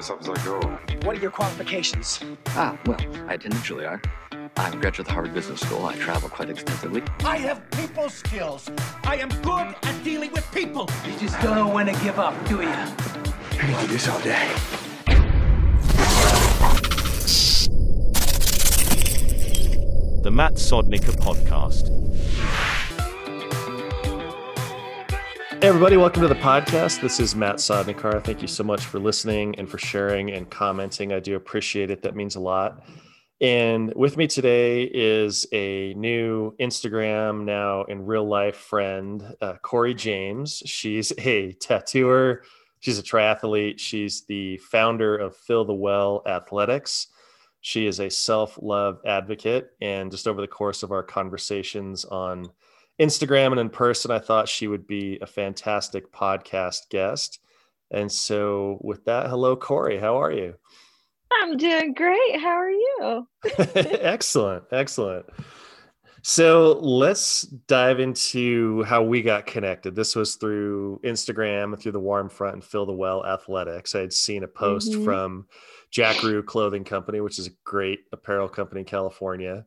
this up as I go. What are your qualifications? Ah, well, I attended Juilliard. I'm a graduate of the Harvard Business School. I travel quite extensively. I have people skills. I am good at dealing with people. You just don't know when to give up, do you? I can do this all day. The Matt Sodnicar Podcast. Hey everybody, welcome to the podcast. This is Matt Sodnicar. Thank you so much for listening and for sharing and commenting. I do appreciate it. That means a lot. And with me today is a new Instagram, now in real life friend, uh, Cori James. She's a tattooer, she's a triathlete, she's the founder of Fill the Well Athletics. She is a self love advocate. And just over the course of our conversations on Instagram and in person, I thought she would be a fantastic podcast guest. And so, with that, hello, Cori. How are you? I'm doing great. How are you? excellent. Excellent. So, let's dive into how we got connected. This was through Instagram, through the Warm Front and Fill the Well Athletics. I had seen a post Mhm. from Jakroo Clothing Company, which is a great apparel company in California.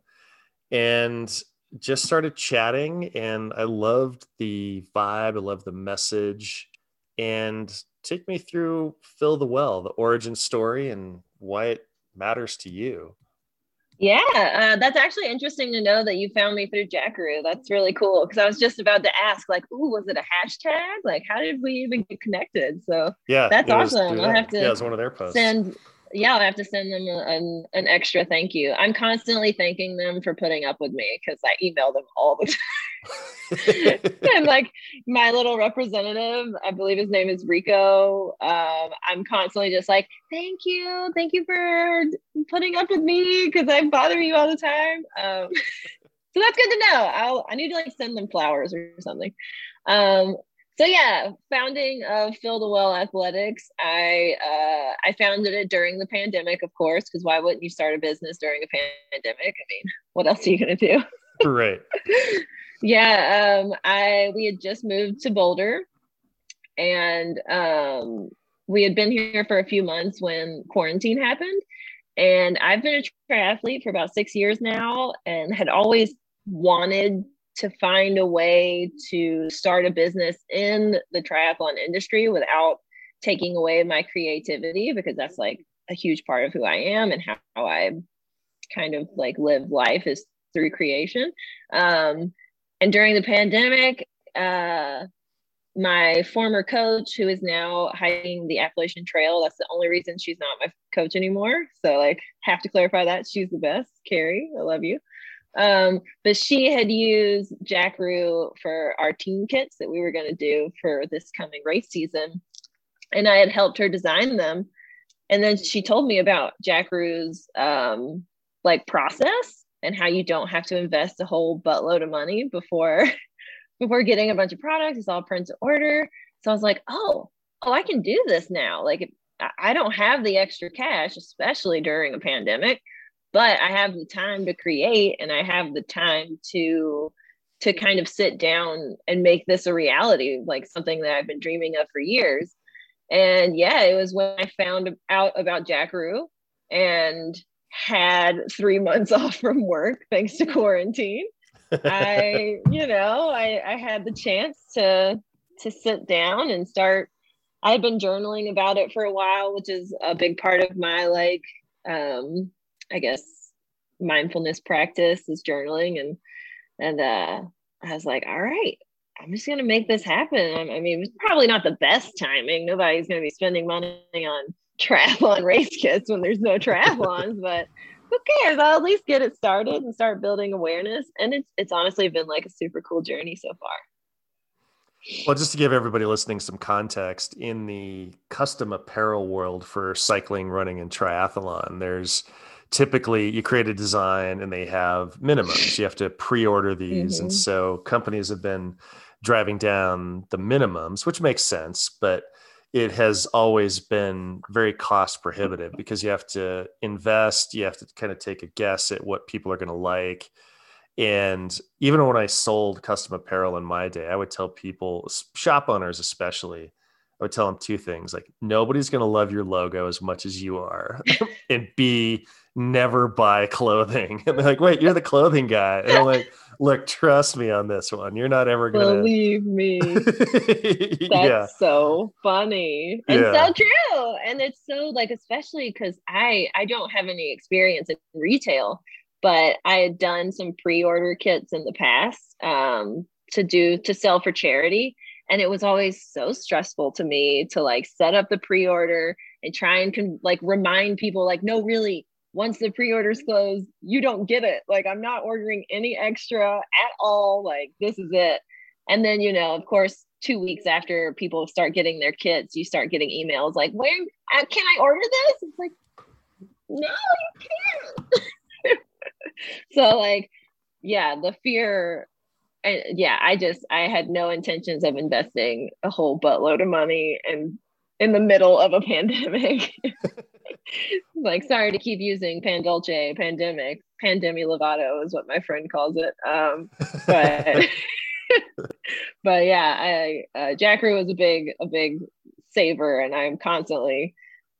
And just started chatting and I loved the vibe, I loved the message. And take me through Fill the Well, the origin story and why it matters to you. Yeah, uh, that's actually interesting to know that you found me through Jakroo. That's really cool because I was just about to ask, like, "Ooh, was it a hashtag? Like, how did we even get connected?" So Yeah, That's was awesome. I'll that. have to yeah, it was one of their posts. send, yeah, I have to send them an an extra thank you. I'm constantly thanking them for putting up with me because I email them all the time. and like my little representative, I believe his name is Rico. Um, I'm constantly just like, thank you, thank you for putting up with me because I bother you all the time. Um, so that's good to know. I'll I need to like send them flowers or something. Um, so yeah, founding of Fill the Well Athletics. I uh, I founded it during the pandemic, of course, because why wouldn't you start a business during a pandemic? I mean, what else are you gonna do? right. yeah um i we had just moved to boulder and um we had been here for a few months when quarantine happened and i've been a triathlete for about six years now and had always wanted to find a way to start a business in the triathlon industry without taking away my creativity because that's like a huge part of who i am and how, i kind of like live life is through creation um, and during the pandemic, uh, my former coach, who is now hiking the Appalachian Trail, that's the only reason she's not my coach anymore. So, like, have to clarify that she's the best. Carrie, I love you. Um, but she had used Jakroo for our team kits that we were going to do for this coming race season, and I had helped her design them. And then she told me about Jakroo's um, like process and how you don't have to invest a whole buttload of money before before getting a bunch of products. It's all print to order. So I was like, oh, oh, I can do this now. Like I don't have the extra cash, especially during a pandemic, but I have the time to create and I have the time to to kind of sit down and make this a reality, like something that I've been dreaming of for years. And yeah, it was when I found out about Jakroo and had three months off from work thanks to quarantine. I, you know, I, I had the chance to to sit down and start. I had been journaling about it for a while, which is a big part of my like, um, I guess, mindfulness practice is journaling, and and uh, I was like, all right, I'm just gonna make this happen. I, mean, it's probably not the best timing. Nobody's gonna be spending money on triathlon race kits when there's no triathlons, but who cares? I'll at least get it started and start building awareness. And it's it's honestly been like a super cool journey so far. Well, just to give everybody listening some context, in the custom apparel world for cycling, running, and triathlon, there's typically you create a design and they have minimums. You have to pre-order these, and Mhm. so companies have been driving down the minimums, which makes sense, but it has always been very cost prohibitive because you have to invest, you have to kind of take a guess at what people are going to like. And even when I sold custom apparel in my day, I would tell people, shop owners especially, I would tell them two things like nobody's going to love your logo as much as you are, and B, never buy clothing. And they're like, wait, you're the clothing guy. And I'm like, look, trust me on this one. You're not ever going to. Believe me. That's yeah. so funny and Yeah. so true. And it's so like, especially because I I don't have any experience in retail, but I had done some pre-order kits in the past um, to do to sell for charity, and it was always so stressful to me to like set up the pre-order and try and con- like remind people like, no, really. Once the pre-orders close, you don't get it. Like I'm not ordering any extra at all. Like this is it. And then, you know, of course, two weeks after people start getting their kits, you start getting emails like, "Where uh, can I order this?" It's like, no, you can't. so, like, yeah, the fear. And yeah, I just I had no intentions of investing a whole buttload of money and in the middle of a pandemic. like, sorry to keep using Pandolce, pandemic, pandemi Lovato is what my friend calls it. Um, but but yeah, I uh, Jakroo was a big a big saver, and I'm constantly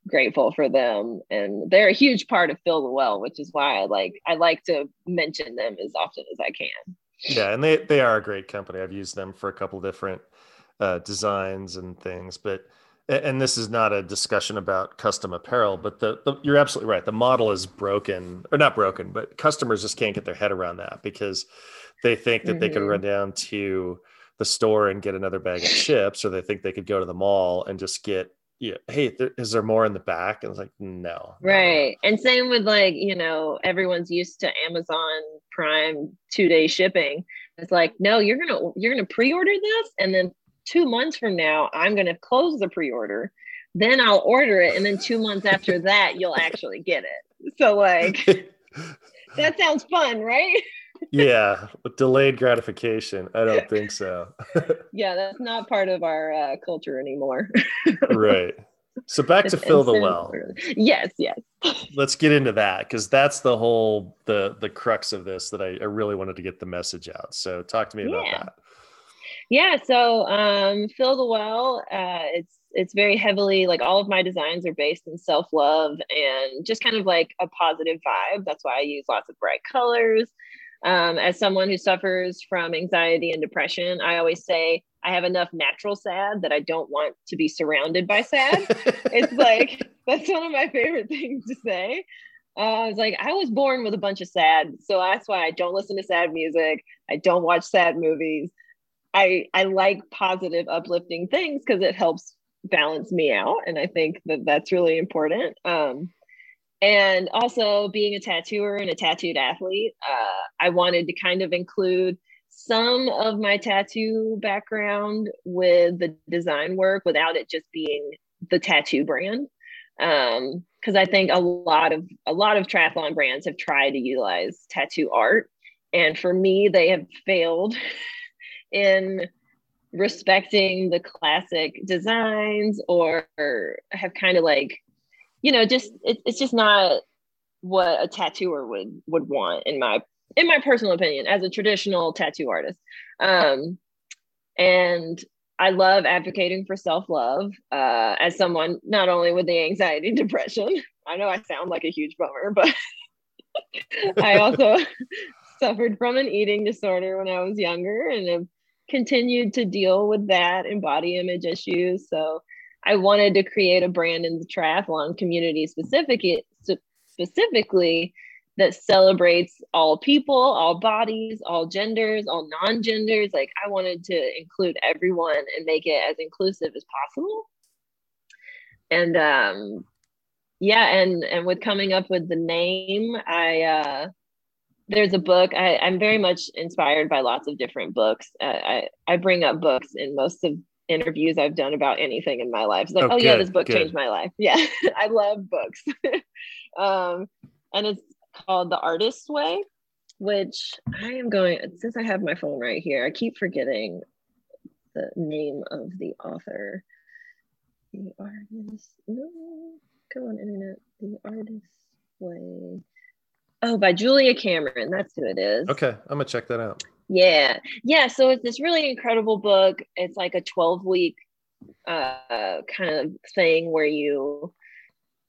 grateful for them. And they're a huge part of Fill the Well, which is why I like I like to mention them as often as I can. yeah and they they are a great company i've used them for a couple different uh, designs and things but and this is not a discussion about custom apparel but the, the you're absolutely right the model is broken or not broken but customers just can't get their head around that because they think that they could mm-hmm. run down to the store and get another bag of chips or they think they could go to the mall and just get yeah hey there, is there more in the back and it's like no no, no. Right. And same with like, you know, everyone's used to Amazon Prime two day shipping. It's like, no, you're gonna you're gonna pre-order this and then two months from now, I'm gonna close the pre-order. Then I'll order it, and then two months after that, you'll actually get it. So like that sounds fun, right? yeah with delayed gratification i don't think so Yeah, that's not part of our uh, culture anymore. right so back to It's fill the well order. Yes, yes. let's get into that because that's the whole the the crux of this that I, I really wanted to get the message out so talk to me about Yeah. that Yeah, so um Fill the Well, uh it's it's very heavily like all of my designs are based in self-love and just kind of like a positive vibe. That's why I use lots of bright colors. Um, as someone who suffers from anxiety and depression, I always say I have enough natural sad that I don't want to be surrounded by sad. it's like that's one of my favorite things to say. Uh, was like I was born with a bunch of sad, so that's why I don't listen to sad music. I don't watch sad movies. I I like positive, uplifting things because it helps balance me out, and I think that that's really important. Um, and also being a tattooer and a tattooed athlete, uh, I wanted to kind of include some of my tattoo background with the design work without it just being the tattoo brand um because i think a lot of a lot of triathlon brands have tried to utilize tattoo art and for me they have failed in respecting the classic designs or have kind of like you know just it, it's just not what a tattooer would would want in my in my personal opinion as a traditional tattoo artist um and I love advocating for self love uh, as someone not only with the anxiety and depression. I know I sound like a huge bummer, but I also suffered from an eating disorder when I was younger and have continued to deal with that and body image issues. So I wanted to create a brand in the triathlon community specific, specifically that celebrates all people, all bodies, all genders, all non-genders. Like I wanted to include everyone and make it as inclusive as possible. And um yeah, and and with coming up with the name, I uh there's a book. I, I'm very much inspired by lots of different books. Uh, I I bring up books in most of interviews I've done about anything in my life. It's like, Oh, oh, yeah, this book good. changed my life. Yeah, I love books. um, and it's called The Artist's Way, which I am going, since I have my phone right here, I keep forgetting the name of the author. The artist, no, come on, internet. The Artist's Way. Oh, by Julia Cameron. That's who it is. okay i'm gonna check that out Yeah. Yeah. So it's this really incredible book. It's like a 12 week uh, kind of thing where you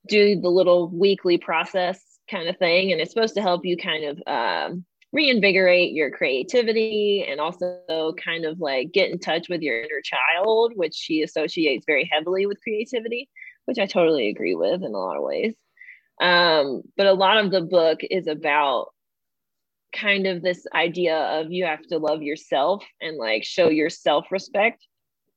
do the little weekly process kind of thing, and it's supposed to help you kind of um, reinvigorate your creativity and also kind of like get in touch with your inner child, which she associates very heavily with creativity, which I totally agree with in a lot of ways. Um, but a lot of the book is about kind of this idea of you have to love yourself and like show your self respect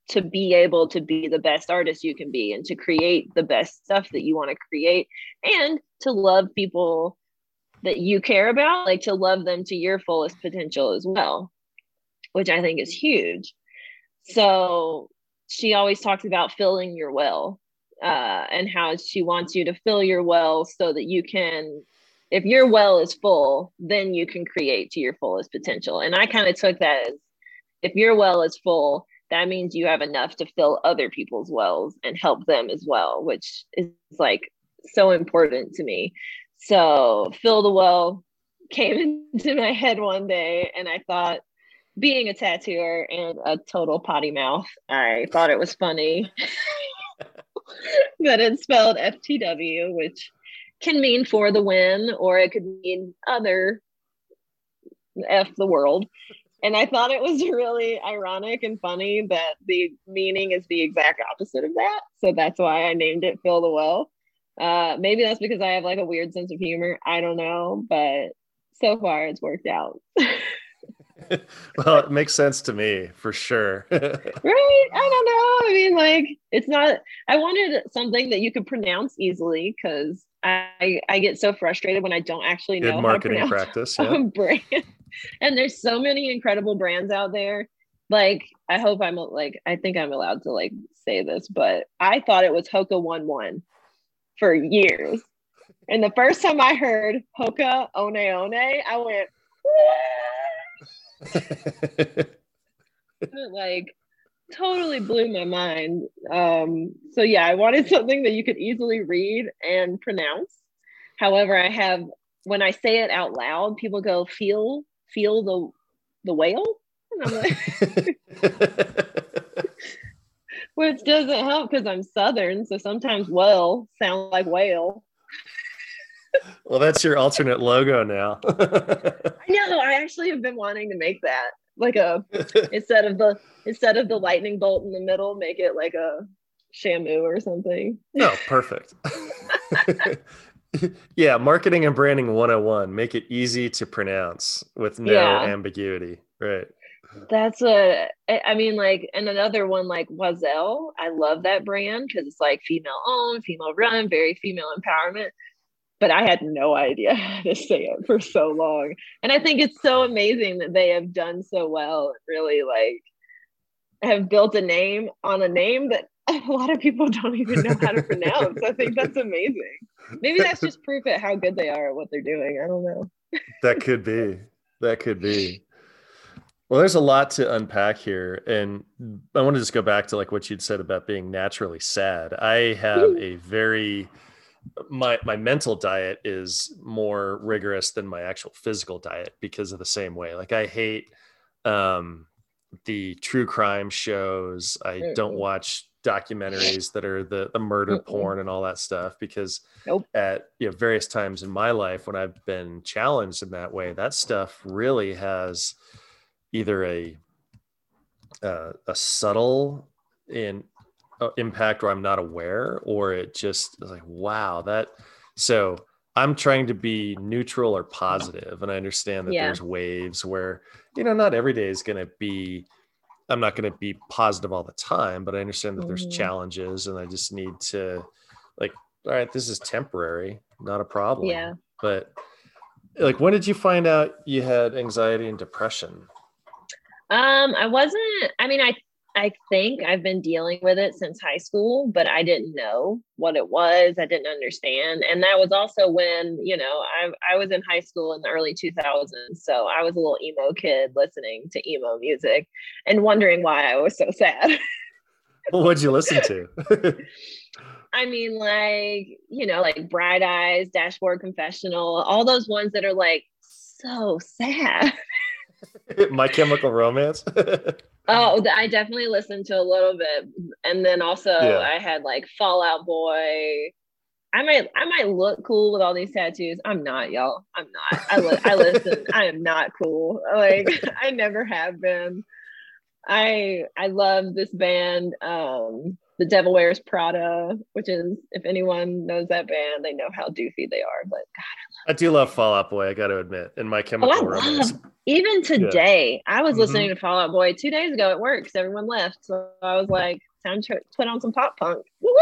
to be able to be the best artist you can be and to create the best stuff that you want to create and to love people that you care about, like to love them to your fullest potential as well, which I think is huge. So she always talks about filling your well uh, and how she wants you to fill your well so that you can, if your well is full, then you can create to your fullest potential. And I kind of took that as if your well is full, that means you have enough to fill other people's wells and help them as well, which is like so important to me. So, fill the well came into my head one day, and I thought, being a tattooer and a total potty mouth, I thought it was funny that it's spelled FTW, which can mean for the win, or it could mean other F the world. And I thought it was really ironic and funny that the meaning is the exact opposite of that. So that's why I named it Fill the Well. Uh, maybe that's because I have like a weird sense of humor. I don't know, but so far it's worked out. well, it makes sense to me for sure. right? I don't know. I mean, like, it's not, I wanted something that you could pronounce easily because I, I get so frustrated when I don't actually know Good marketing practice. Yeah. A brand. and there's so many incredible brands out there. Like, I hope I'm like, I think I'm allowed to like say this, but I thought it was Hoka One One for years. And the first time I heard Hoka One One, I went, like totally blew my mind. Um, so yeah, I wanted something that you could easily read and pronounce. However, I have when I say it out loud, people go feel feel the the whale, and I'm like, which doesn't help because I'm Southern, so sometimes "well" sound like whale. Well, that's your alternate logo now. I know. I actually have been wanting to make that like a instead of the instead of the lightning bolt in the middle, make it like a shamu or something. No, perfect. yeah, marketing and branding 101. Make it easy to pronounce with no Yeah. ambiguity. Right. That's a, I mean, like, and another one like Oiselle. I love that brand because it's like female owned, female run, very female empowerment. But I had no idea how to say it for so long. And I think it's so amazing that they have done so well and really like have built a name on a name that a lot of people don't even know how to pronounce. I think that's amazing. Maybe that's just proof at how good they are at what they're doing. I don't know. That could be. That could be. Well, there's a lot to unpack here. And I want to just go back to like what you'd said about being naturally sad. I have a very my my mental diet is more rigorous than my actual physical diet because of the same way. Like I hate um the true crime shows. I don't watch documentaries that are the the murder porn and all that stuff because Nope. at you know various times in my life when I've been challenged in that way, that stuff really has either a uh, a subtle in uh, impact where I'm not aware, or it just is like wow that. So I'm trying to be neutral or positive, and I understand that Yeah. there's waves where you know not every day is going to be. I'm not going to be positive all the time, but I understand that there's Mhm. challenges, and I just need to like all right, this is temporary, not a problem. Yeah. But like, when did you find out you had anxiety and depression? Um, I wasn't, I mean, I I think I've been dealing with it since high school, but I didn't know what it was. I didn't understand. And that was also when, you know, I I was in high school in the early 2000s. So I was a little emo kid listening to emo music and wondering why I was so sad. Well, what'd you listen to? I mean, like, you know, like Bright Eyes, Dashboard Confessional, all those ones that are like so sad. My Chemical Romance. Oh, I definitely listened to a little bit, and then also Yeah. I had like Fall Out Boy. I might I might look cool with all these tattoos. I'm not, y'all. I'm not. I I listen. I am not cool. Like I never have been. I I love this band, um, The Devil Wears Prada, which is if anyone knows that band, they know how doofy they are. But God, I do love Fall Out Boy. I got to admit, in my Oh, Chemical I Romance. love even today. I was Mhm. listening to Fall Out Boy two days ago at work because everyone left. So I was like, time to put on some pop punk. Woo.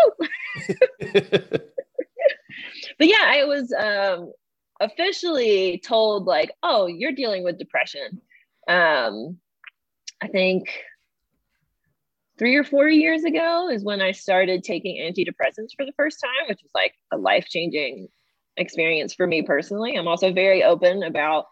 But yeah, I was um, officially told like, oh, you're dealing with depression. Um, I think three or four years ago is when I started taking antidepressants for the first time, which was like a life changing experience for me personally. I'm also very open about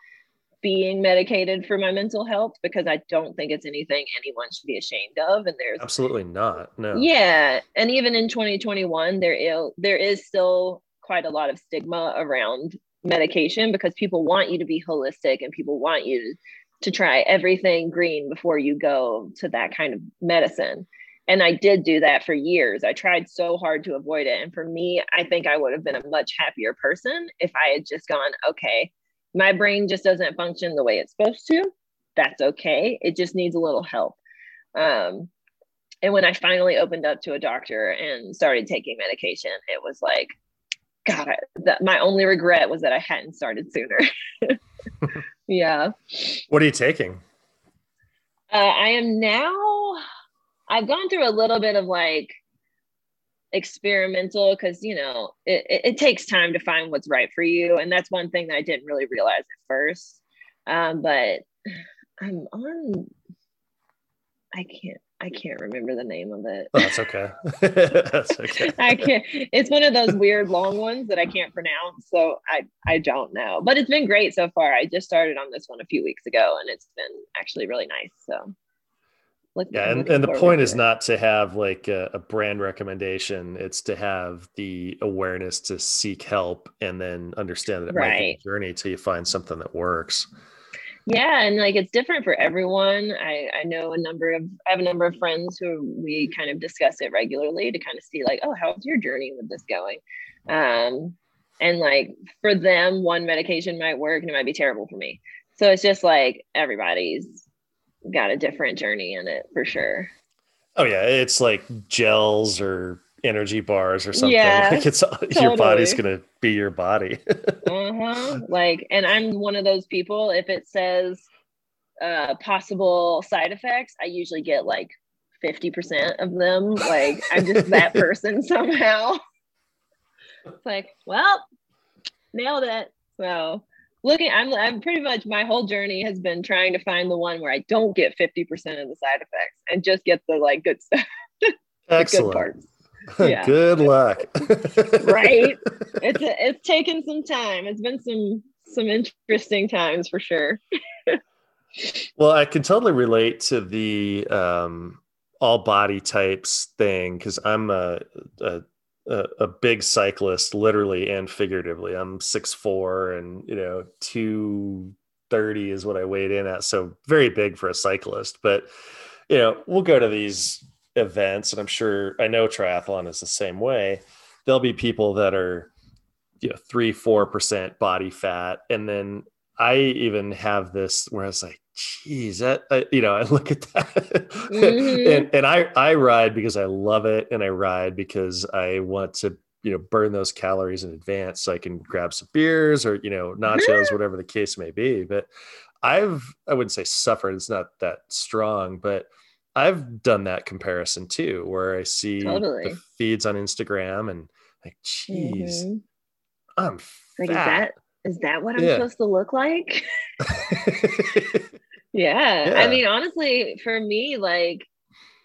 being medicated for my mental health because I don't think it's anything anyone should be ashamed of. And there's Absolutely not. No. yeah, and even in 2021, there is there is still quite a lot of stigma around medication because people want you to be holistic and people want you to, to try everything green before you go to that kind of medicine. And I did do that for years. I tried so hard to avoid it. And for me, I think I would have been a much happier person if I had just gone, okay, my brain just doesn't function the way it's supposed to. That's okay. It just needs a little help. Um, and when I finally opened up to a doctor and started taking medication, it was like, God, I, that my only regret was that I hadn't started sooner. yeah. What are you taking? Uh, I am now, I've gone through a little bit of like experimental because, you know, it, it, it takes time to find what's right for you. And that's one thing that I didn't really realize at first. Um, but I'm on, I can't, I can't remember the name of it. Oh, that's okay. that's okay. I can't. It's one of those weird long ones that I can't pronounce, so I I don't know. But it's been great so far. I just started on this one a few weeks ago, and it's been actually really nice. So, look, Yeah, and, and the point is not to have like a, a brand recommendation. It's to have the awareness to seek help and then understand that it might be a journey till you find something that works. Yeah, and like it's different for everyone. I I know a number of I have a number of friends who we kind of discuss it regularly to kind of see like, oh, how's your journey with this going? Um, and like for them, one medication might work and it might be terrible for me. So it's just like everybody's got a different journey in it for sure. Oh yeah, it's like gels or energy bars or something. Yeah, like it's your body's gonna be your body. uh-huh. Like, and I'm one of those people, if it says uh possible side effects, I usually get like 50% of them. Like I'm just that person somehow. It's like, well, nailed it. So looking, I'm I'm pretty much my whole journey has been trying to find the one where I don't get 50% of the side effects and just get the like good stuff, good Excellent. parts. Yeah. Good luck. Right? It's it's taken some time. It's been some some interesting times for sure. Well, I can totally relate to the um, all body types thing because I'm a, a a a big cyclist, literally and figuratively. I'm six four, and you know two thirty is what I weighed in at, so very big for a cyclist. But you know, we'll go to these events, and I'm sure I know triathlon is the same way. There'll be people that are you know three four percent body fat, and then I even have this where I was like, geez, that I, you know, I look at that, Mhm. and and I I ride because I love it, and I ride because I want to you know burn those calories in advance so I can grab some beers or you know nachos, whatever the case may be. But I've I wouldn't say suffered; it's not that strong, but I've done that comparison too, where I see Totally. the feeds on Instagram and like, geez, Mhm. I'm Like, is that is that what I'm Yeah. supposed to look like? Yeah. Yeah. I mean, honestly, for me, like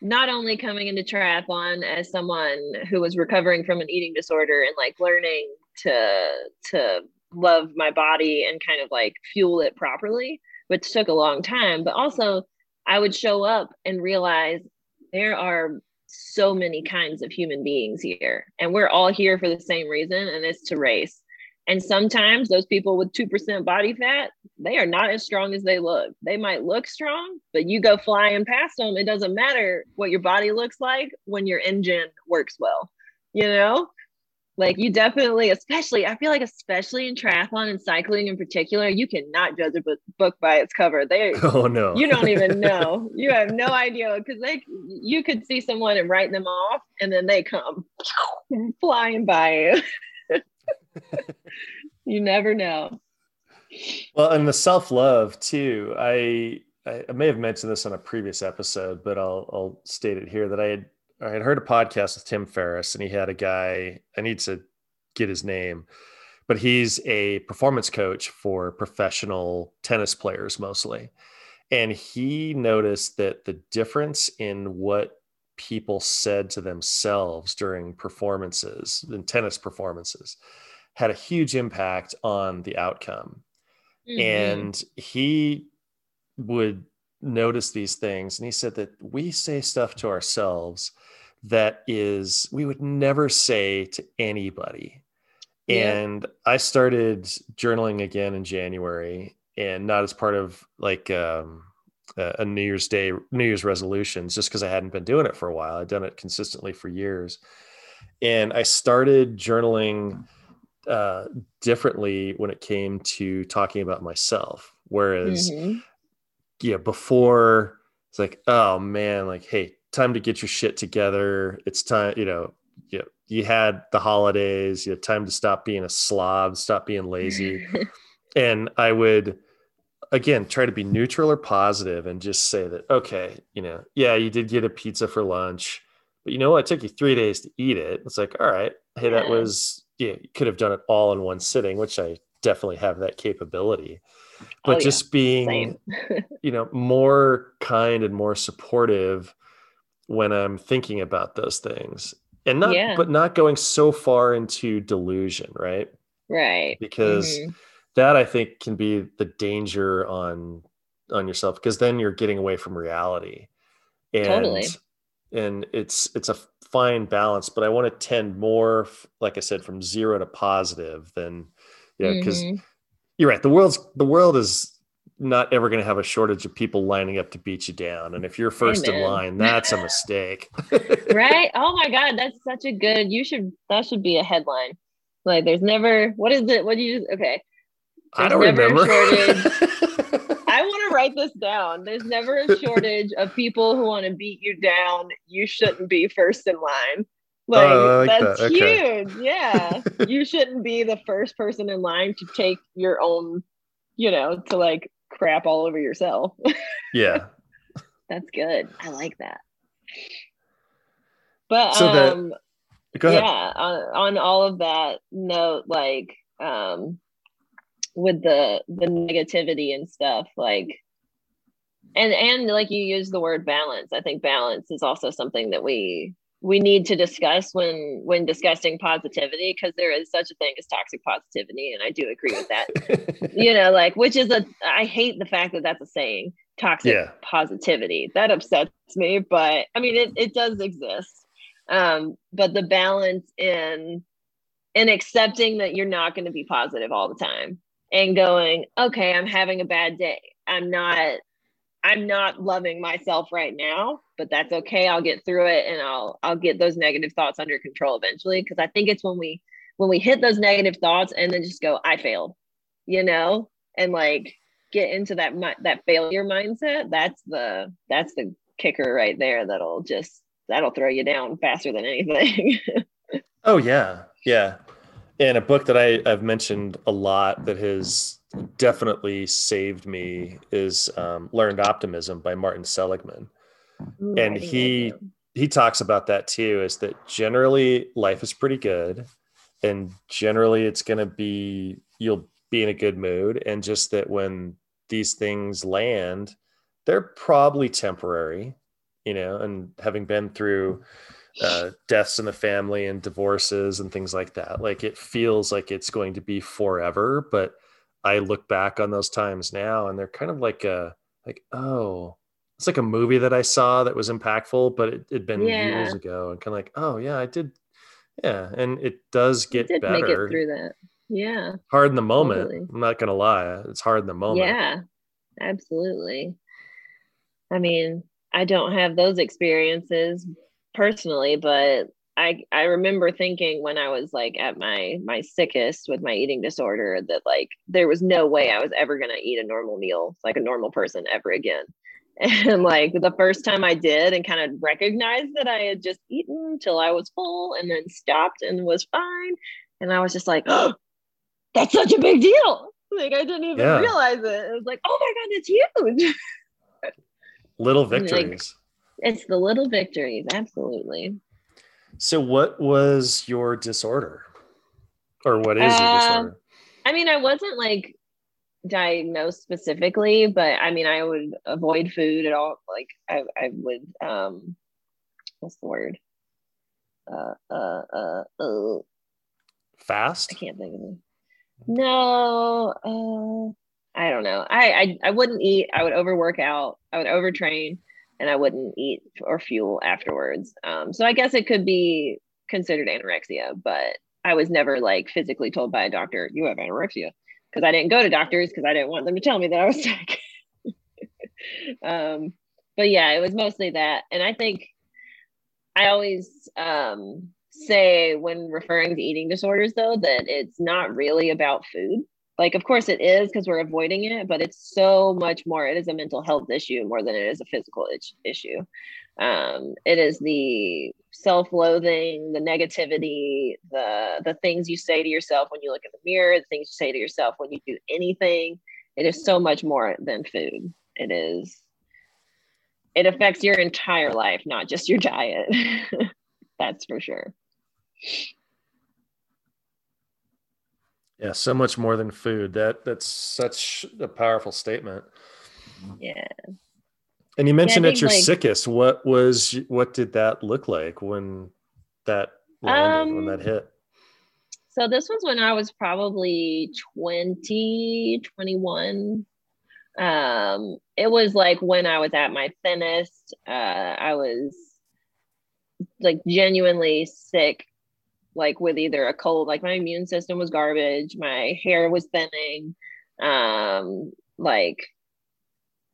not only coming into triathlon as someone who was recovering from an eating disorder and like learning to to love my body and kind of like fuel it properly, which took a long time, but also I would show up and realize there are so many kinds of human beings here and we're all here for the same reason and it's to race And sometimes those people with 2% body fat, they are not as strong as they look. They might look strong, but you go flying past them. It doesn't matter what your body looks like when your engine works well, you know? Like you definitely, especially, I feel like especially in triathlon and cycling in particular, you cannot judge a book, by its cover. They, Oh no. you don't even know. You have no idea because they, you could see someone and write them off, and then they come flying by you. You never know. Well, and the self love too. I I may have mentioned this on a previous episode, but I'll I'll state it here that I had I had heard a podcast with Tim Ferriss, and he had a guy. I need to get his name, but he's a performance coach for professional tennis players mostly, and he noticed that the difference in what people said to themselves during performances in tennis performances had a huge impact on the outcome Mhm. and he would notice these things and he said that we say stuff to ourselves that is we would never say to anybody Yeah. and i started journaling again in january and not as part of like um, a a new year's day new year's resolutions just because i hadn't been doing it for a while i'd done it consistently for years and i started journaling uh, differently when it came to talking about myself. Whereas, Mhm. yeah, before it's like, oh man, like, hey, time to get your shit together. It's time, you know, you, you had the holidays, you had time to stop being a slob, stop being lazy. and I would, again, try to be neutral or positive and just say that, okay, you know, yeah, you did get a pizza for lunch, but you know what? It took you three days to eat it. It's like, all right, hey, that was, yeah, you could have done it all in one sitting, which I definitely have that capability. But Oh, yeah. just being, you know, more kind and more supportive when I'm thinking about those things. And not, Yeah. but not going so far into delusion, right? right. Because Mhm. that I think can be the danger on on yourself because then you're getting away from reality. And Totally. And it's it's a fine balance, but I want to tend more like I said from zero to positive than yeah because Mhm. you're right the world's the world is not ever going to have a shortage of people lining up to beat you down and if you're first in line that's a mistake right? Oh my God, that's such a good. You should. That should be a headline. Like, there's never. What is it? What do you? Okay, i don't remember I want to write this down. There's never a shortage of people who want to beat you down. You shouldn't be first in line. Like, Oh, like that's that. Okay. huge. Yeah. you shouldn't be the first person in line to take your own, you know, to like crap all over yourself. yeah that's good. I like that. But So um go ahead yeah on, on all of that note like um with the the negativity and stuff like and and like you use the word balance i think balance is also something that we we need to discuss when when discussing positivity because there is such a thing as toxic positivity and i do agree with that. You know like which is a i hate the fact that that's a saying toxic Yeah. positivity. That upsets me but i mean it, it does exist. Um but the balance in in accepting that you're not going to be positive all the time and going okay i'm having a bad day. I'm not i'm not loving myself right now but that's okay. I'll get through it and i'll i'll get those negative thoughts under control eventually because i think it's when we when we hit those negative thoughts and then just go i failed you know? And like get into that that failure mindset that's the that's the kicker right there that'll just that'll throw you down faster than anything. Oh yeah, yeah. And a book that I, I've mentioned a lot that has definitely saved me is um, "Learned Optimism" by Martin Seligman. Ooh, And I think I he- He talks about that too. Is that generally life is pretty good, and generally it's going to be you'll be in a good mood, and just that when these things land, they're probably temporary, you know. And having been through uh, deaths in the family and divorces and things like that. Like it feels like it's going to be forever, but I look back on those times now and they're kind of like a like oh, it's like a movie that I saw that was impactful, but it had been Yeah. years ago and kind of like oh yeah, I did yeah, and it does get did make it better. through that Yeah. hard in the moment. Totally. I'm not gonna lie, it's hard in the moment. Yeah, absolutely. I mean, I don't have those experiences personally, but I I remember thinking when I was like at my my sickest with my eating disorder that like there was no way I was ever going to eat a normal meal like a normal person ever again. And like the first time I did and kind of recognized that I had just eaten till I was full and then stopped and was fine and I was just like, "Oh, that's such a big deal." Like I didn't even Yeah. realize it. It was like, "Oh my god, it's huge." Little Like- victories. It's the little victories, absolutely. So, what was your disorder, or what is your Um, disorder? I mean, I wasn't like diagnosed specifically, but I mean, I would avoid food at all. Like, I, I would, um, what's the word? Uh, uh, uh, uh, Fast. I can't think of it. No, uh, I don't know. I, I, I wouldn't eat. I would overwork out. I would overtrain, and I wouldn't eat or fuel afterwards. Um, so I guess it could be considered anorexia, but I was never like physically told by a doctor, "You have anorexia," because I didn't go to doctors because I didn't want them to tell me that I was sick. um, but yeah, it was mostly that, and I think I always um, say when referring to eating disorders, though, that it's not really about food. Like, of course, it is because we're avoiding it, but it's so much more. It is a mental health issue more than it is a physical issue. Um, it is the self-loathing, the negativity, the the things you say to yourself when you look in the mirror, the things you say to yourself when you do anything. It is so much more than food. It is. It affects your entire life, not just your diet. That's for sure. Yeah, so much more than food. That that's such a powerful statement. Yeah. And you mentioned at your like- sickest. What was what did that look like when that landed, when Um, that hit? So this was when I was probably 20, 21. Um, it was like when I was at my thinnest. Uh, I was like genuinely sick, like with either a cold, like my immune system was garbage, my hair was thinning, um, like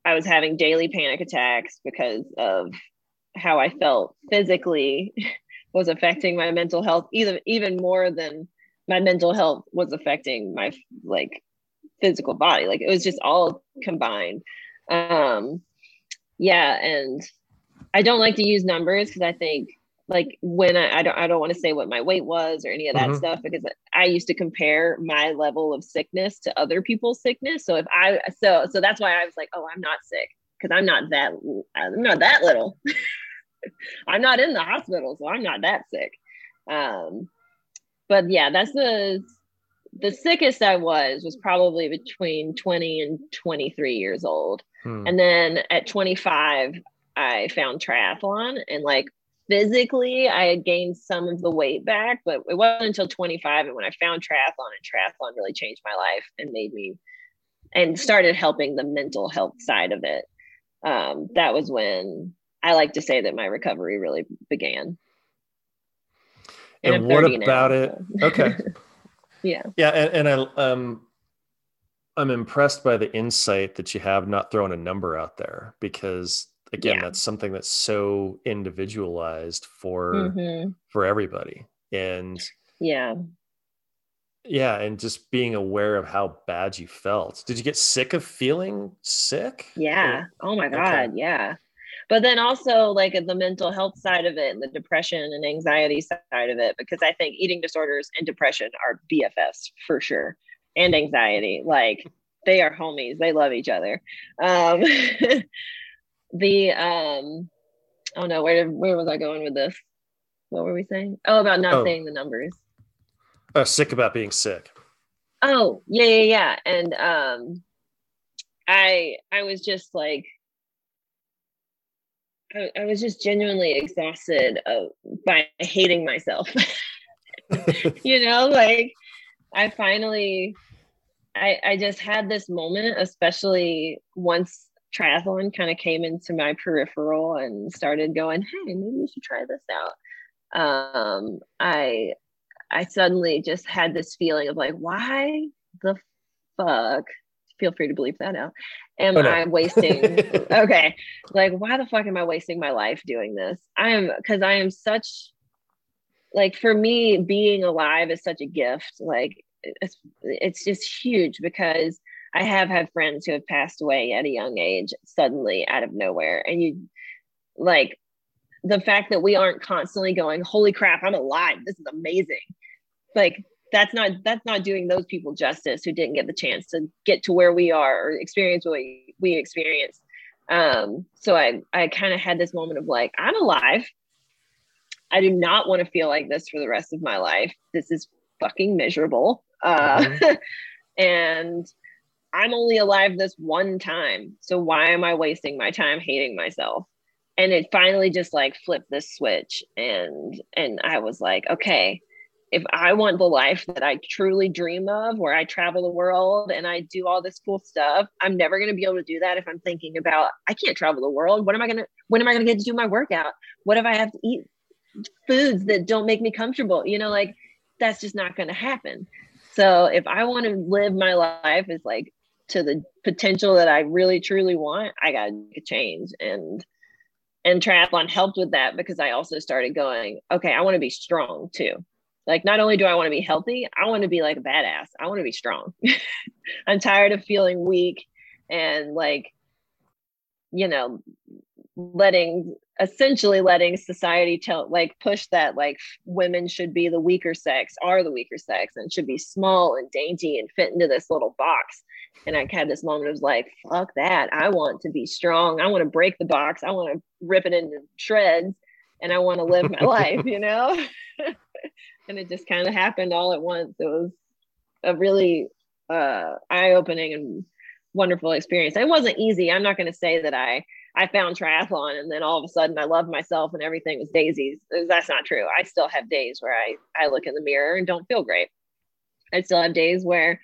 I was having daily panic attacks because of how I felt physically was affecting my mental health even even more than my mental health was affecting my like physical body. Like it was just all combined. Um yeah and i don't like to use numbers because i think like when I, I don't i don't want to say what my weight was or any of that Mhm. stuff because i used to compare my level of sickness to other people's sickness so if i so so that's why i was like oh i'm not sick because i'm not that i'm not that little i'm not in the hospital so i'm not that sick um but yeah that's the the sickest i was was probably between 20 and 23 years old Hmm. and then at 25 i found triathlon and like physically i had gained some of the weight back but it wasn't until 25 and when i found triathlon and triathlon really changed my life and made me and started helping the mental health side of it um, that was when i like to say that my recovery really began And I'm what 30 now, about it? so- Okay. yeah Yeah, and, and I um I'm impressed by the insight that you have not throwing a number out there because again Yeah. that's something that's so individualized for Mhm. for everybody. And yeah yeah, and just being aware of how bad you felt. Did you get sick of feeling sick? Yeah. Oh my Okay. God. Yeah. But then also like the mental health side of it and the depression and anxiety side of it, because I think eating disorders and depression are BFFs for sure. And anxiety. Like they are homies. They love each other. Um the um oh no, where where was I going with this? What were we saying? Oh, about not Oh. saying the numbers. Uh, sick about being sick. Oh, yeah, yeah, yeah. And um I I was just like I, I was just genuinely exhausted of, by hating myself. you know, like I finally I I just had this moment, especially once triathlon kind of came into my peripheral and started going, hey, maybe you should try this out. Um, I I suddenly just had this feeling of like, why the fuck? Feel free to believe that out. Am Oh, no. I wasting? okay, like why the fuck am I wasting my life doing this? I am because I am such like for me being alive is such a gift. Like it's it's just huge because I have had friends who have passed away at a young age suddenly out of nowhere, and you like the fact that we aren't constantly going, "Holy crap, I'm alive! This is amazing!" Like that's not that's not doing those people justice who didn't get the chance to get to where we are or experience what we, we experienced. Um, so I I kind of had this moment of like, I'm alive. I do not want to feel like this for the rest of my life. This is fucking miserable. Uh, and I'm only alive this one time. So why am I wasting my time hating myself? And it finally just like flipped this switch and and I was like, okay, if I want the life that I truly dream of, where I travel the world and I do all this cool stuff, I'm never going to be able to do that if I'm thinking about I can't travel the world. What am I going to when am I going to get to do my workout? What if I have to eat foods that don't make me comfortable? You know, like that's just not going to happen. So if I want to live my life as like to the potential that I really truly want, I got to change and and triathlon helped with that because I also started going, okay, I want to be strong too. Like not only do I want to be healthy, I want to be like a badass. I want to be strong. I'm tired of feeling weak and like you know letting essentially letting society tell like push that like women should be the weaker sex are the weaker sex and should be small and dainty and fit into this little box and i had this moment of like fuck that. I want to be strong. I want to break the box. I want to rip it into shreds and i want to live my life you know? And it just kind of happened all at once. It was a really uh eye-opening and wonderful experience. It wasn't easy. I'm not going to say that i I found triathlon and then all of a sudden I love myself and everything was daisies. That's not true. I still have days where I, I look in the mirror and don't feel great. I still have days where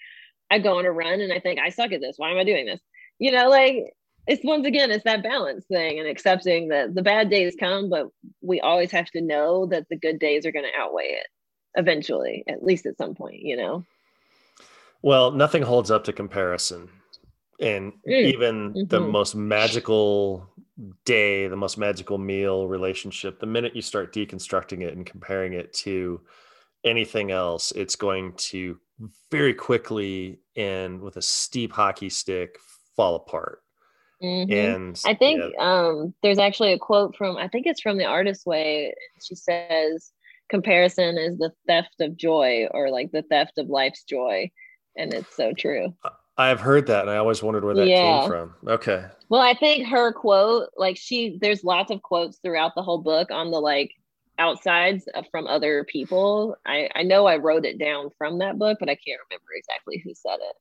I go on a run and I think I suck at this. Why am I doing this? You know, like it's once again, it's that balance thing and accepting that the bad days come, but we always have to know that the good days are going to outweigh it eventually, at least at some point, you know? Well, nothing holds up to comparison. And Mm. even the Mhm. most magical day, the most magical meal relationship, the minute you start deconstructing it and comparing it to anything else, it's going to very quickly and with a steep hockey stick fall apart. Mhm. And I think yeah, um, there's actually a quote from I think it's from the Artist Way. She says, "Comparison is the theft of joy, or like the theft of life's joy," and it's so true. I've heard that and I always wondered where that Yeah. came from. Okay. Well, I think her quote, like she, there's lots of quotes throughout the whole book on the like outsides from other people. I I know I wrote it down from that book, but I can't remember exactly who said it.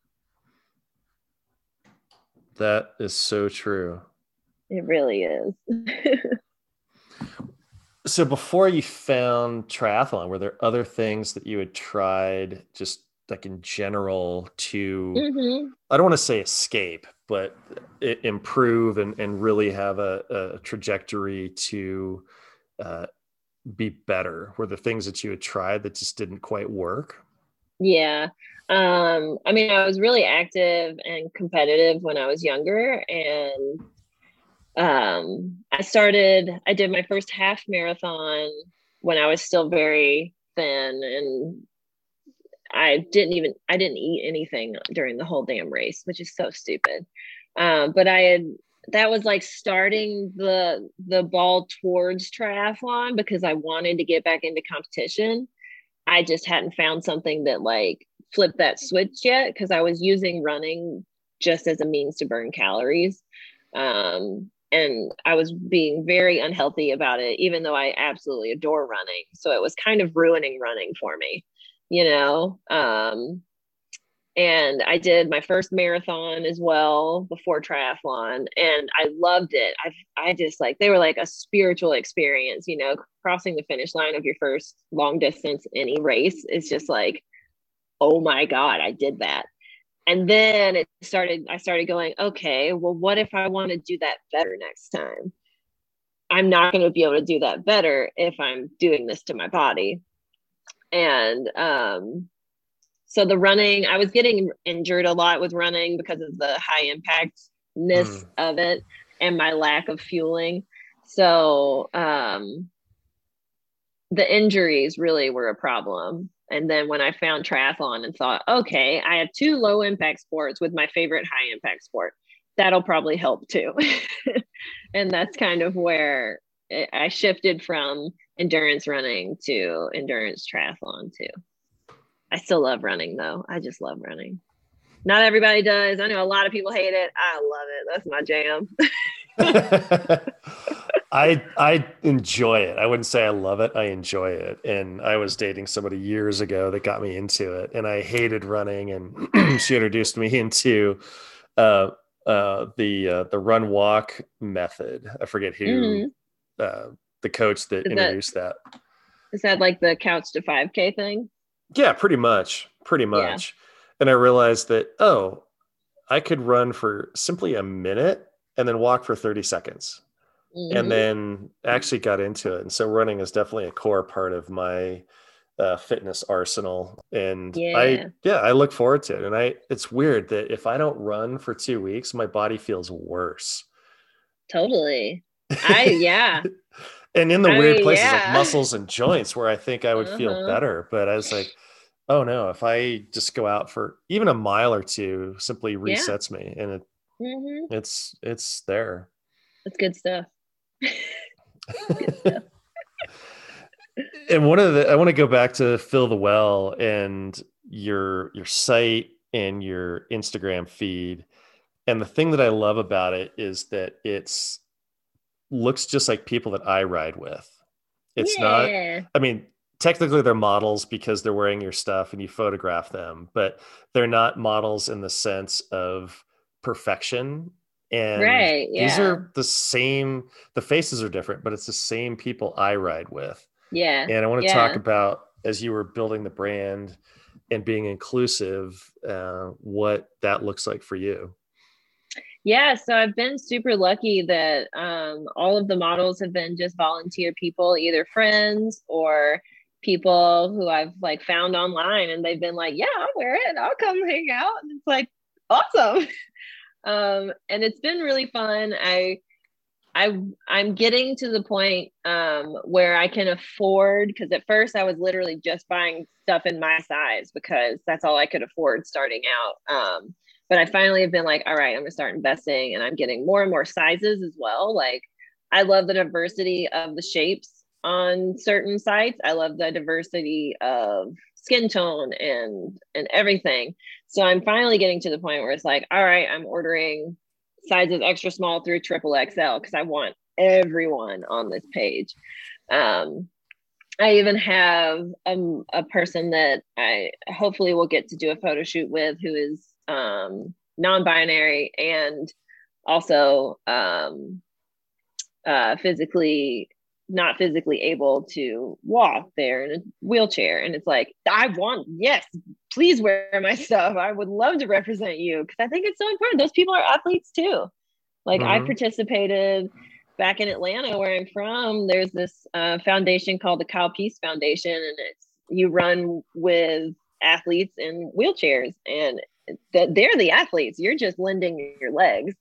That is so true. It really is. So before you found triathlon, were there other things that you had tried just like in general to hmm I don't want to say escape, but improve and, and really have a, a trajectory to uh, be better? Were the things that you had tried that just didn't quite work? Yeah. Um, I mean, I was really active and competitive when I was younger. And um, I started, I did my first half marathon when I was still very thin. And I didn't even, I didn't eat anything during the whole damn race, which is so stupid. Um, but I had, that was like starting the the ball towards triathlon because I wanted to get back into competition. I just hadn't found something that like flipped that switch yet because I was using running just as a means to burn calories. Um, and I was being very unhealthy about it, even though I absolutely adore running. So it was kind of ruining running for me, you know? Um, and I did my first marathon as well before triathlon, and I loved it. I I just like they were like a spiritual experience, you know, crossing the finish line of your first long distance any race is just like, oh my god, I did that. And then it started. I started going, okay, well, what if I want to do that better next time? I'm not going to be able to do that better if I'm doing this to my body. and um, so the running, I was getting injured a lot with running because of the high impactness Mm. of it and my lack of fueling. So um, the injuries really were a problem. And then when I found triathlon and thought, okay, I have two low impact sports with my favorite high impact sport, that'll probably help too. and that's kind of where I shifted from endurance running to endurance triathlon too. I still love running though. I just love running. Not everybody does. I know a lot of people hate it. I love it. That's my jam. I I enjoy it. I wouldn't say I love it. I enjoy it. And I was dating somebody years ago that got me into it, and I hated running. And she introduced me into uh, uh, the uh, the run walk method. I forget who Mhm. uh, the coach that Is that- introduced that. Is that like the couch to 5K thing? Yeah, pretty much. Pretty much. And I realized that, oh, I could run for simply a minute and then walk for 30 seconds. Mhm. And then actually got into it. And so running is definitely a core part of my uh, fitness arsenal. And Yeah. I, yeah, I look forward to it. And I, it's weird that if I don't run for two weeks, my body feels worse. totally. I, yeah. and in the I weird mean, places yeah. like muscles and joints where I think I would feel Uh-huh. better. But I was like, oh no, if I just go out for even a mile or two simply resets me and it, hmm it's it's there. That's good stuff. and one of the I want to go back to fill the well and your your site and your Instagram feed. And the thing that I love about it is that it's looks just like people that I ride with. It's not. I mean, technically they're models because they're wearing your stuff and you photograph them, but they're not models in the sense of perfection. And Right, these are the same, the faces are different, but it's the same people I ride with. Yeah. And I want to Yeah. talk about as you were building the brand and being inclusive, uh, what that looks like for you. Yeah, so I've been super lucky that um, all of the models have been just volunteer people, either friends or people who I've like found online, and they've been like, "Yeah, I'll wear it. I'll come hang out." And it's like awesome, um, and it's been really fun. I, I, I'm getting to the point um, where I can afford because at first I was literally just buying stuff in my size because that's all I could afford starting out. But I finally have been like, all right, I'm gonna start investing and I'm getting more and more sizes as well. Like I love the diversity of the shapes on certain sites. I love the diversity of skin tone and and everything. So I'm finally getting to the point where it's like, all right, I'm ordering sizes extra small through triple XL because I want everyone on this page. Um, I even have um, a person that I hopefully will get to do a photo shoot with who is um, non-binary and also um, uh, physically not physically able to walk there in a wheelchair. And it's like i want yes please wear my stuff. I would love to represent you because i think it's so important. Those people are athletes too. Like i Mhm. participated back in atlanta where i'm from. There's this uh, foundation called the kyle pease foundation and it's you run with athletes in wheelchairs. And th- they're the athletes you're just lending your legs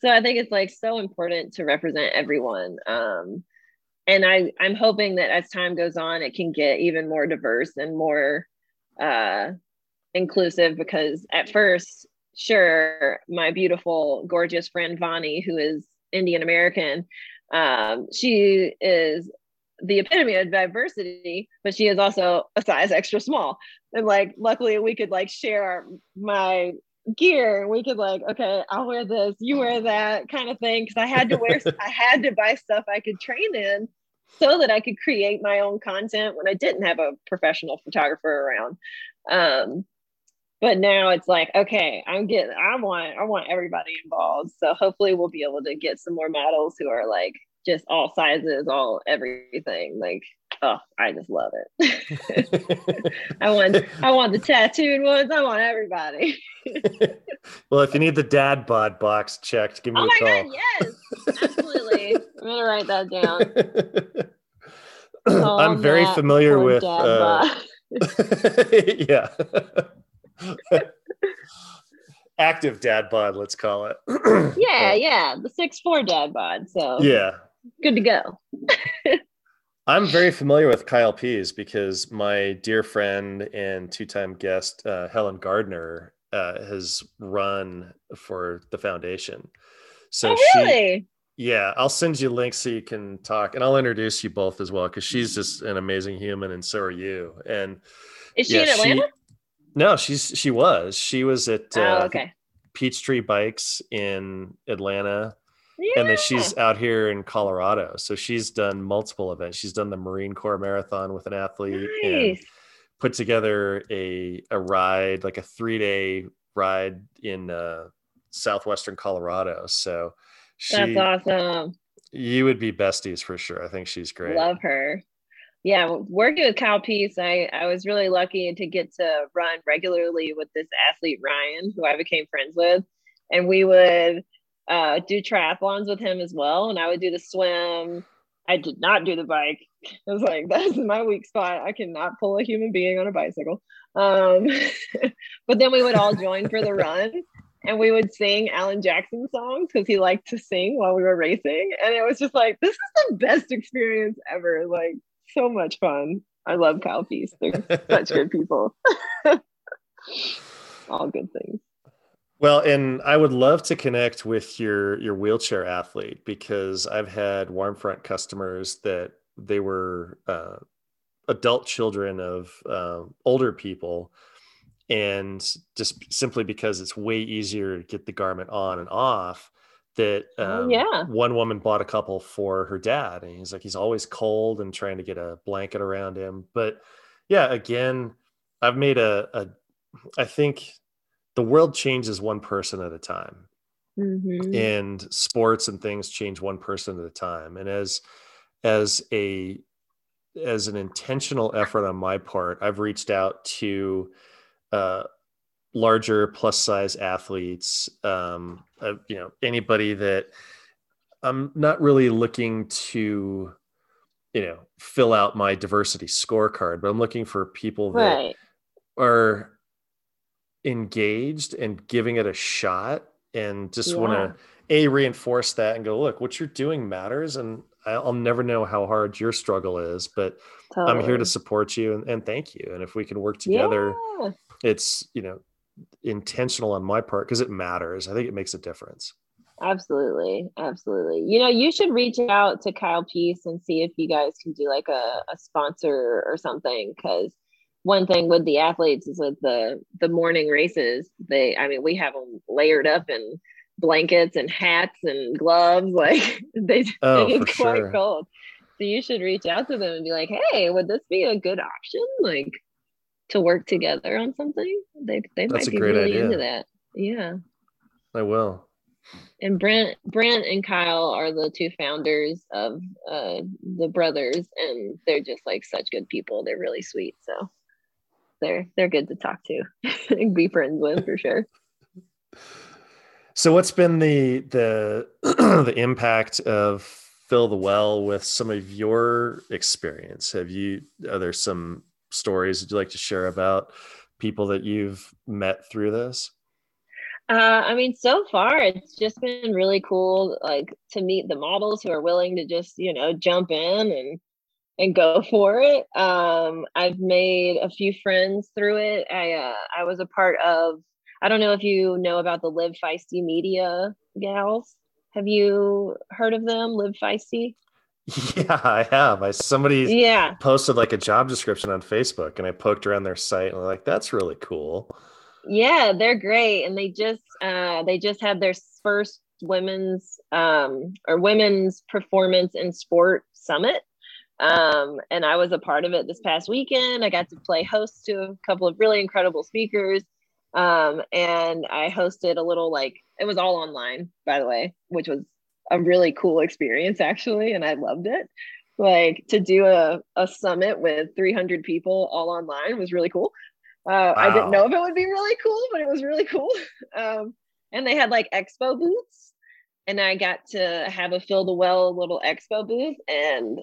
so i think it's like so important to represent everyone um, and I I'm hoping that as time goes on, it can get even more diverse and more uh, inclusive. Because at first, sure, my beautiful, gorgeous friend Vani, who is Indian American, um, she is the epitome of diversity, but she is also a size extra small. And like, luckily, we could like share our, my gear we could like okay i'll wear this you wear that kind of thing because i had to wear i had to buy stuff i could train in so that i could create my own content when i didn't have a professional photographer around um but now it's like okay i'm getting i want i want everybody involved so hopefully we'll be able to get some more models who are like just all sizes all everything like oh i just love it i want i want the tattooed ones i want everybody well, if you need the dad bod box checked, give me Oh a call. god, yes, absolutely. I'm gonna write that down. I'm very familiar with dad uh, yeah. Active dad bod, let's call it. Yeah, yeah, the six four dad bod. So Yeah. Good to go. I'm very familiar with Kyle Pease because my dear friend and two-time guest uh, Helen Gardner uh, has run for the foundation. So oh, she, really? yeah, I'll send you links so you can talk, and I'll introduce you both as well because she's just an amazing human, and so are you. And Is she yeah, in Atlanta? no, she's she was she was at oh, uh, okay. Peachtree Bikes in Atlanta Yeah. and then she's out here in Colorado. So she's done multiple events. She's done the Marine Corps Marathon with an athlete and put together a a ride, like a three day ride in uh, southwestern Colorado. So she, That's awesome. you would be besties for sure. I think she's great. Love her. Yeah, working with Kyle Pease, I, I was really lucky to get to run regularly with this athlete Ryan, who I became friends with, and we would uh, do triathlons with him as well. And I would do the swim. I did not do the bike. I was like, that's my weak spot. I cannot pull a human being on a bicycle. Um, but then we would all join for the run and we would sing Alan Jackson songs because he liked to sing while we were racing. And it was just like, this is the best experience ever. Like, so much fun. I love Kyle Pease. They're such good people. all good things. Well, and I would love to connect with your your wheelchair athlete because I've had Warmfront customers that they were uh, adult children of uh, older people, and just simply because it's way easier to get the garment on and off. That Oh, um, yeah. one woman bought a couple for her dad, and he's like he's always cold and trying to get a blanket around him. But yeah, again, I've made a, a I think the world changes one person at a time Mhm. and sports and things change one person at a time and as as a as an intentional effort on my part i've reached out to uh larger plus size athletes um uh, you know anybody that i'm not really looking to you know fill out my diversity scorecard but i'm looking for people that Right. are engaged and giving it a shot and just want to a reinforce that and go look what you're doing matters and i'll never know how hard your struggle is but i'm here to support you and, and thank you and if we can work together Yeah. it's you know intentional on my part because it matters i think it makes a difference Absolutely. Absolutely. You know, you should reach out to Kyle Pease and see if you guys can do like a, a sponsor or something. Cause one thing with the athletes is with the the morning races, they I mean, we have them layered up in blankets and hats and gloves. Like they, Oh, they get quite sure. cold. So you should reach out to them and be like, hey, would this be a good option? Like to work together on something? They they That's might be really idea. into that. Yeah i will and Brent, Brent and Kyle are the two founders of uh, the brothers, and they're just like such good people. They're really sweet, so they're they're good to talk to and be friends with for sure. so what's been the the the impact of fill the well with some of your experience have you are there some stories that you'd like to share about people that you've met through this Uh, I mean, so far it's just been really cool, like to meet the models who are willing to just you know jump in and and go for it. Um, I've made a few friends through it. I uh, I was a part of. I don't know if you know about the Live Feisty Media gals. Have you heard of them? Live Feisty. yeah i have i somebody Yeah. posted like a job description on facebook and i poked around their site and I'm like that's really cool Yeah, they're great, and they just uh, they just had their first women's um, or women's performance in sport summit, um, and I was a part of it this past weekend. I got to play host to a couple of really incredible speakers, um, and I hosted a little like it was all online, by the way, which was a really cool experience actually, and I loved it. Like to do a, a summit with 300 people all online was really cool. Uh, I didn't know if it would be really cool, but it was really cool. Um, and they had like expo booths, and I got to have a fill the well little expo booth, and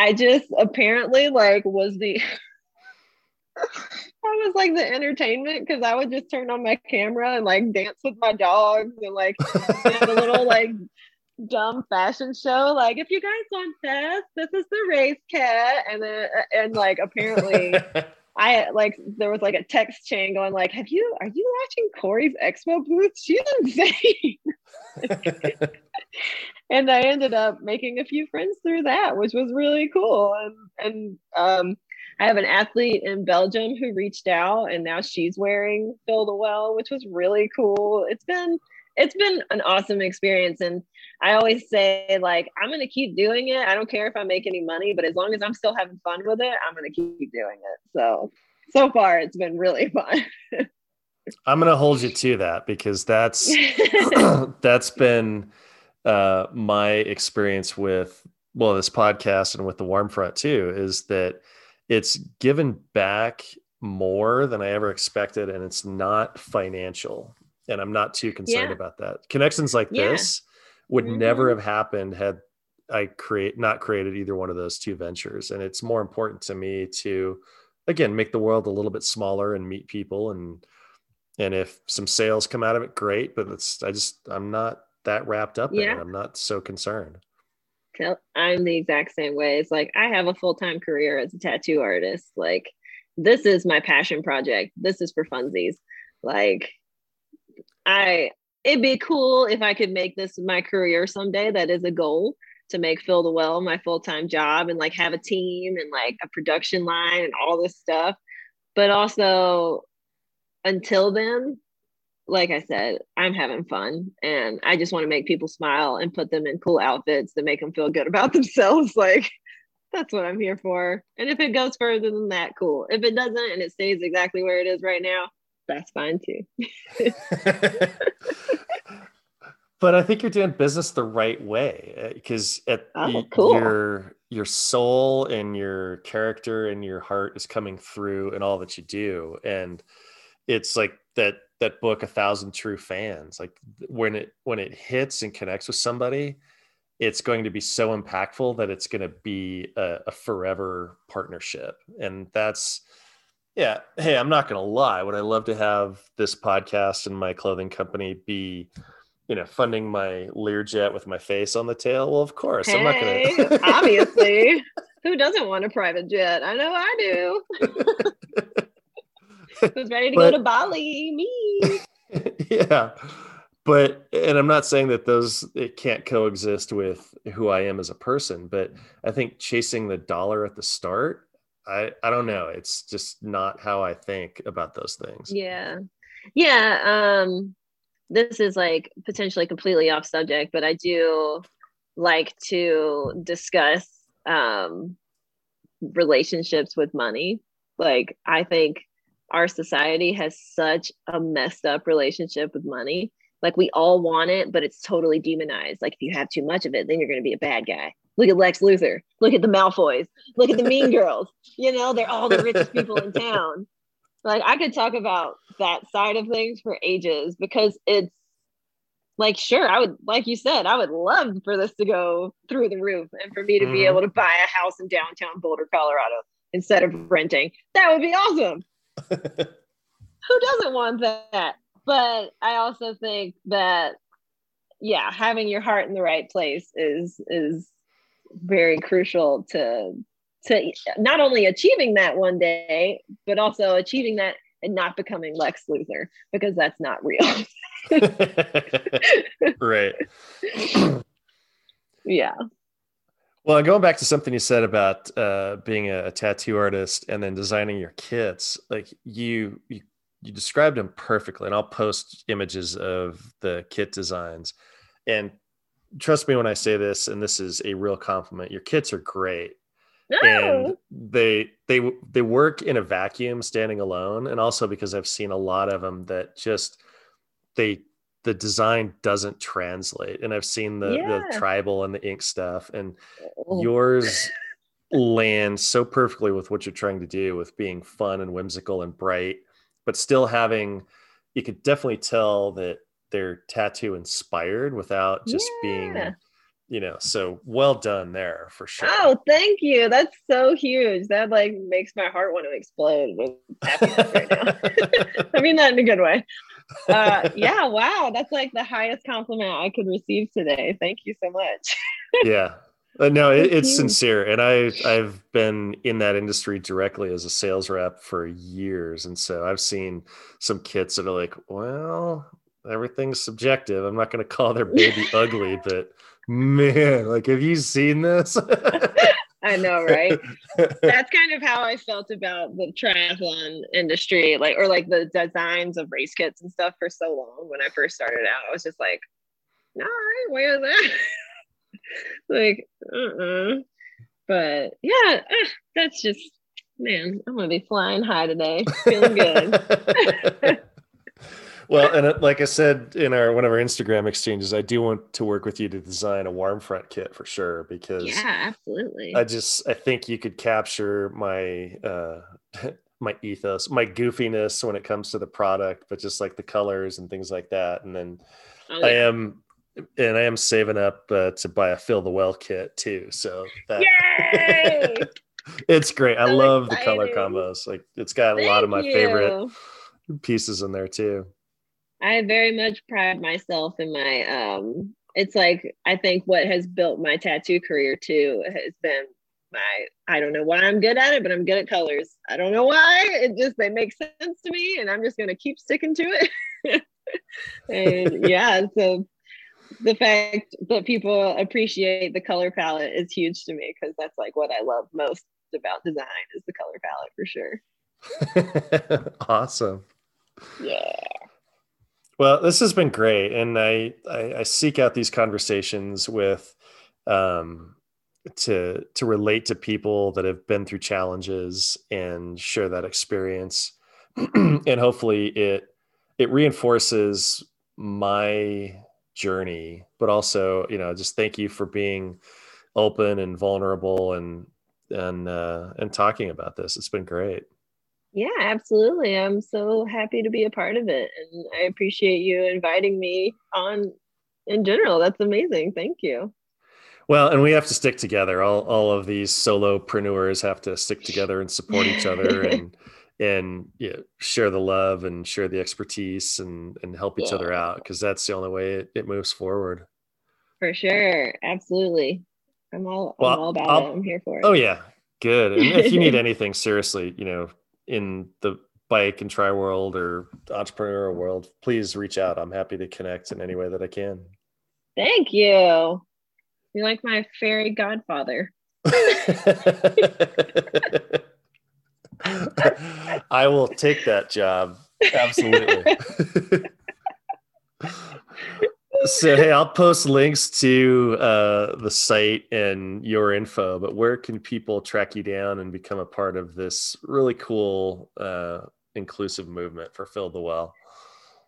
I just apparently like was the I was like the entertainment because I would just turn on my camera and like dance with my dogs and like have a little like dumb fashion show. Like, if you guys want this, this is the race cat, and then and like apparently. I like there was like a text chain going like, "Have you are you watching Cori's Expo booth? She's insane." And I ended up making a few friends through that, which was really cool. And and um, I have an athlete in Belgium who reached out, and now she's wearing Fill the Well, which was really cool. It's been it's been an awesome experience, and I always say like I'm gonna keep doing it. I don't care if I make any money, but as long as I'm still having fun with it, I'm gonna keep doing it. So so far, it's been really fun. I'm gonna hold you to that because that's that's been uh, my experience with well this podcast and with the warm front too is that it's given back more than I ever expected, and it's not financial. And I'm not too concerned Yeah. about that. Connections like Yeah. this would Mhm. never have happened had I create not created either one of those two ventures. And it's more important to me to again make the world a little bit smaller and meet people and and if some sales come out of it, great. But it's I just I'm not that wrapped up in Yeah. it. I'm not so concerned. I'm the exact same way. It's like I have a full time career as a tattoo artist. Like this is my passion project. This is for funsies. Like I it'd be cool if I could make this my career someday. That is a goal to make Fill the Well my full time job and like have a team and like a production line and all this stuff. But also until then, like I said, I'm having fun and I just want to make people smile and put them in cool outfits that make them feel good about themselves. Like that's what I'm here for. And if it goes further than that, cool. If it doesn't and it stays exactly where it is right now, that's fine too. but I think you're doing business the right way eh, because at Oh, cool. your your soul and your character and your heart is coming through in all that you do, and it's like that that book, A Thousand True Fans. Like when it when it hits and connects with somebody, it's going to be so impactful that it's going to be a, a forever partnership, and that's yeah. Hey, I'm not going to lie. Would I love to have this podcast and my clothing company be, you know, funding my Learjet with my face on the tail? Well, of course. I'm not going to. obviously. Who doesn't want a private jet? I know I do. Who's ready to But- go to Bali? Me. yeah. But, and I'm not saying that those, it can't coexist with who I am as a person, but I think chasing the dollar at the start, I, I don't know. It's just not how I think about those things. Yeah. Yeah. Um, this is like potentially completely off subject, but I do like to discuss um relationships with money. Like I think our society has such a messed up relationship with money. Like we all want it, but it's totally demonized. Like if you have too much of it, then you're going to be a bad guy. Look at Lex Luthor. Look at the Malfoys. Look at the Mean Girls. You know, they're all the richest people in town. Like I could talk about that side of things for ages because it's like sure I would like you said I would love for this to go through the roof and for me to be Mhm. able to buy a house in downtown Boulder, Colorado instead of renting. That would be awesome. Who doesn't want that? But I also think that yeah, having your heart in the right place is is very crucial to to not only achieving that one day, but also achieving that and not becoming Lex Luthor because that's not real. right. yeah. Well, going back to something you said about uh, being a, a tattoo artist and then designing your kits, like you, you you described them perfectly, and I'll post images of the kit designs. And trust me when I say this, and this is a real compliment. Your kits are great, and they they they work in a vacuum, standing alone, and also because I've seen a lot of them that just they the design doesn't translate, and I've seen the Yeah. the tribal and the ink stuff, and Oh. yours land so perfectly with what you're trying to do with being fun and whimsical and bright but still having you could definitely tell that they're tattoo inspired without just being you know, so well done there for sure. Oh, thank you. That's so huge. That like makes my heart want to explode with happiness right now. I mean that in a good way. Uh, yeah, wow. That's like the highest compliment I could receive today. Thank you so much. yeah. Uh, no, it, it's sincere, and I I've been in that industry directly as a sales rep for years, and so I've seen some kits that are like, well, everything's subjective. I'm not going to call their baby ugly, but man, like, have you seen this? I know, right? That's kind of how I felt about the triathlon industry, like or like the designs of race kits and stuff for so long. When I first started out, I was just like, "No, I wear that." like, uh-uh. But yeah, that's just man. I'm gonna be flying high today, feeling good. well, and uh, like I said in our one of our Instagram exchanges, I do want to work with you to design a warm front kit for sure because yeah, absolutely. I just I think you could capture my uh my ethos, my goofiness when it comes to the product, but just like the colors and things like that. And then Oh, I am and I am saving up uh, to buy a fill the well kit too. So that Yay! it's great. I So love the color combos. Like it's got a lot of my Thank favorite pieces in there too. I very much pride myself in my um it's like I think what has built my tattoo career too has been my I don't know why I'm good at it, but I'm good at colors. I don't know why. It just they make sense to me and I'm just gonna keep sticking to it. and yeah, so the fact that people appreciate the color palette is huge to me because that's like what I love most about design is the color palette for sure. awesome. Yeah. Well, this has been great, and I, I I seek out these conversations with um to to relate to people that have been through challenges and share that experience, and hopefully it it reinforces my journey, but also you know just thank you for being open and vulnerable and and uh, and talking about this. It's been great. Yeah, absolutely. I'm so happy to be a part of it. And I appreciate you inviting me on in general. That's amazing. Thank you. Well, and we have to stick together. All all of these solopreneurs have to stick together and support each other and and yeah, share the love and share the expertise and and help each other out because that's the only way it, it moves forward. For sure. Absolutely. I'm all Well, I'm all about I'll- it. I'm here for oh, it. Oh yeah, good. And if you need anything, seriously, you know, in the bike and tri world or entrepreneurial world, please reach out. I'm happy to connect in any way that I can. Thank you. You're like my fairy godfather. I will take that job. Absolutely. so hey, I'll post links to uh, the site and your info, but where can people track you down and become a part of this really cool uh, inclusive movement for Fill the Well?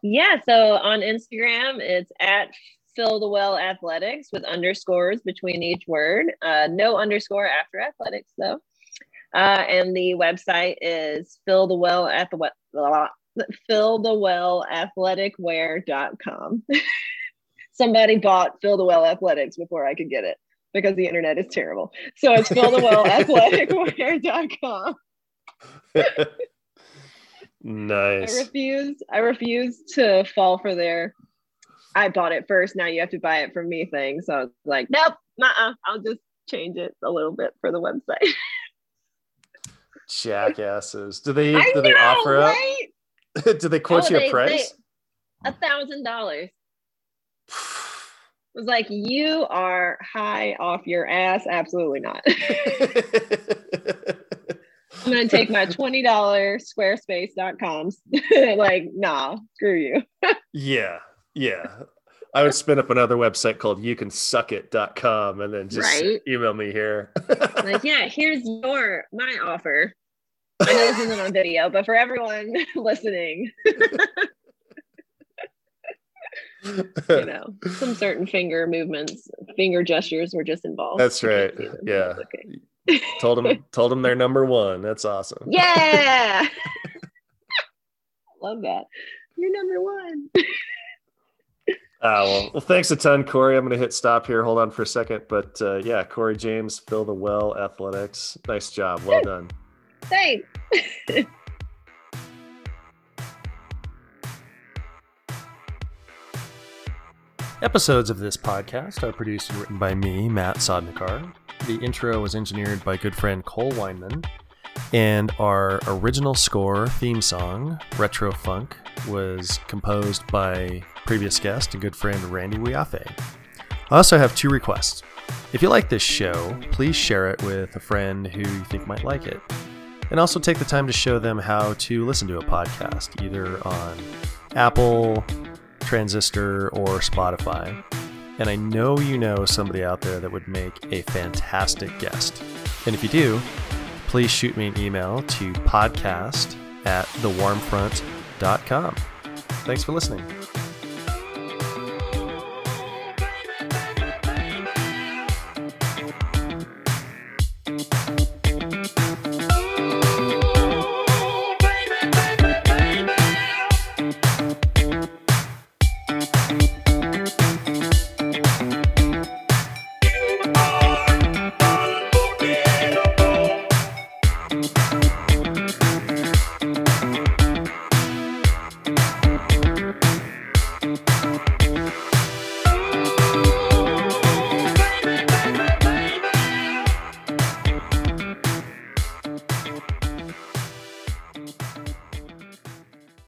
Yeah, so on Instagram, it's at Fill the Well Athletics with underscores between each word. Uh, no underscore after athletics, though. Uh, and the website is Fill the Well at the Fill the Well Athleticwear.com. Somebody bought Fill the Well Athletics before I could get it because the internet is terrible. So it's Fill the Well Athleticwear.com. Nice. I refuse. I refuse to fall for their. I bought it first. Now you have to buy it from me thing. So I was like, nope, uh I'll just change it a little bit for the website. Jackasses. Do they I do they know, offer right? up? do they quote Oh, you they- a price? A thousand dollars. Was like, you are high off your ass. Absolutely not. I'm gonna take my twenty dollar squarespace.com. like, nah, screw you. Yeah, yeah. I would spin up another website called youcansuckit.com and then just Right. email me here. like, yeah, here's your my offer. I know this isn't on video, but for everyone listening, you know, some certain finger movements, finger gestures were just involved. That's right. see them, but Yeah. okay. told them told them they're number one. That's awesome. Yeah. Love that. You're number one. Ah, well, well, thanks a ton, Cori. I'm going to hit stop here. Hold on for a second. But uh, yeah, Cori James, Fill the Well Athletics. Nice job. Well done. Thanks. Episodes of this podcast are produced and written by me, Matt Sodnicar. The intro was engineered by good friend Cole Weinman. And our original score theme song, Retro Funk, was composed by previous guest and good friend Randy Wiafe. I also have two requests. If you like this show, please share it with a friend who you think might like it. And also take the time to show them how to listen to a podcast, either on Apple, Transistor, or Spotify. And I know you know somebody out there that would make a fantastic guest. And if you do, please shoot me an email to podcast at thewarmfront.com. Thanks for listening.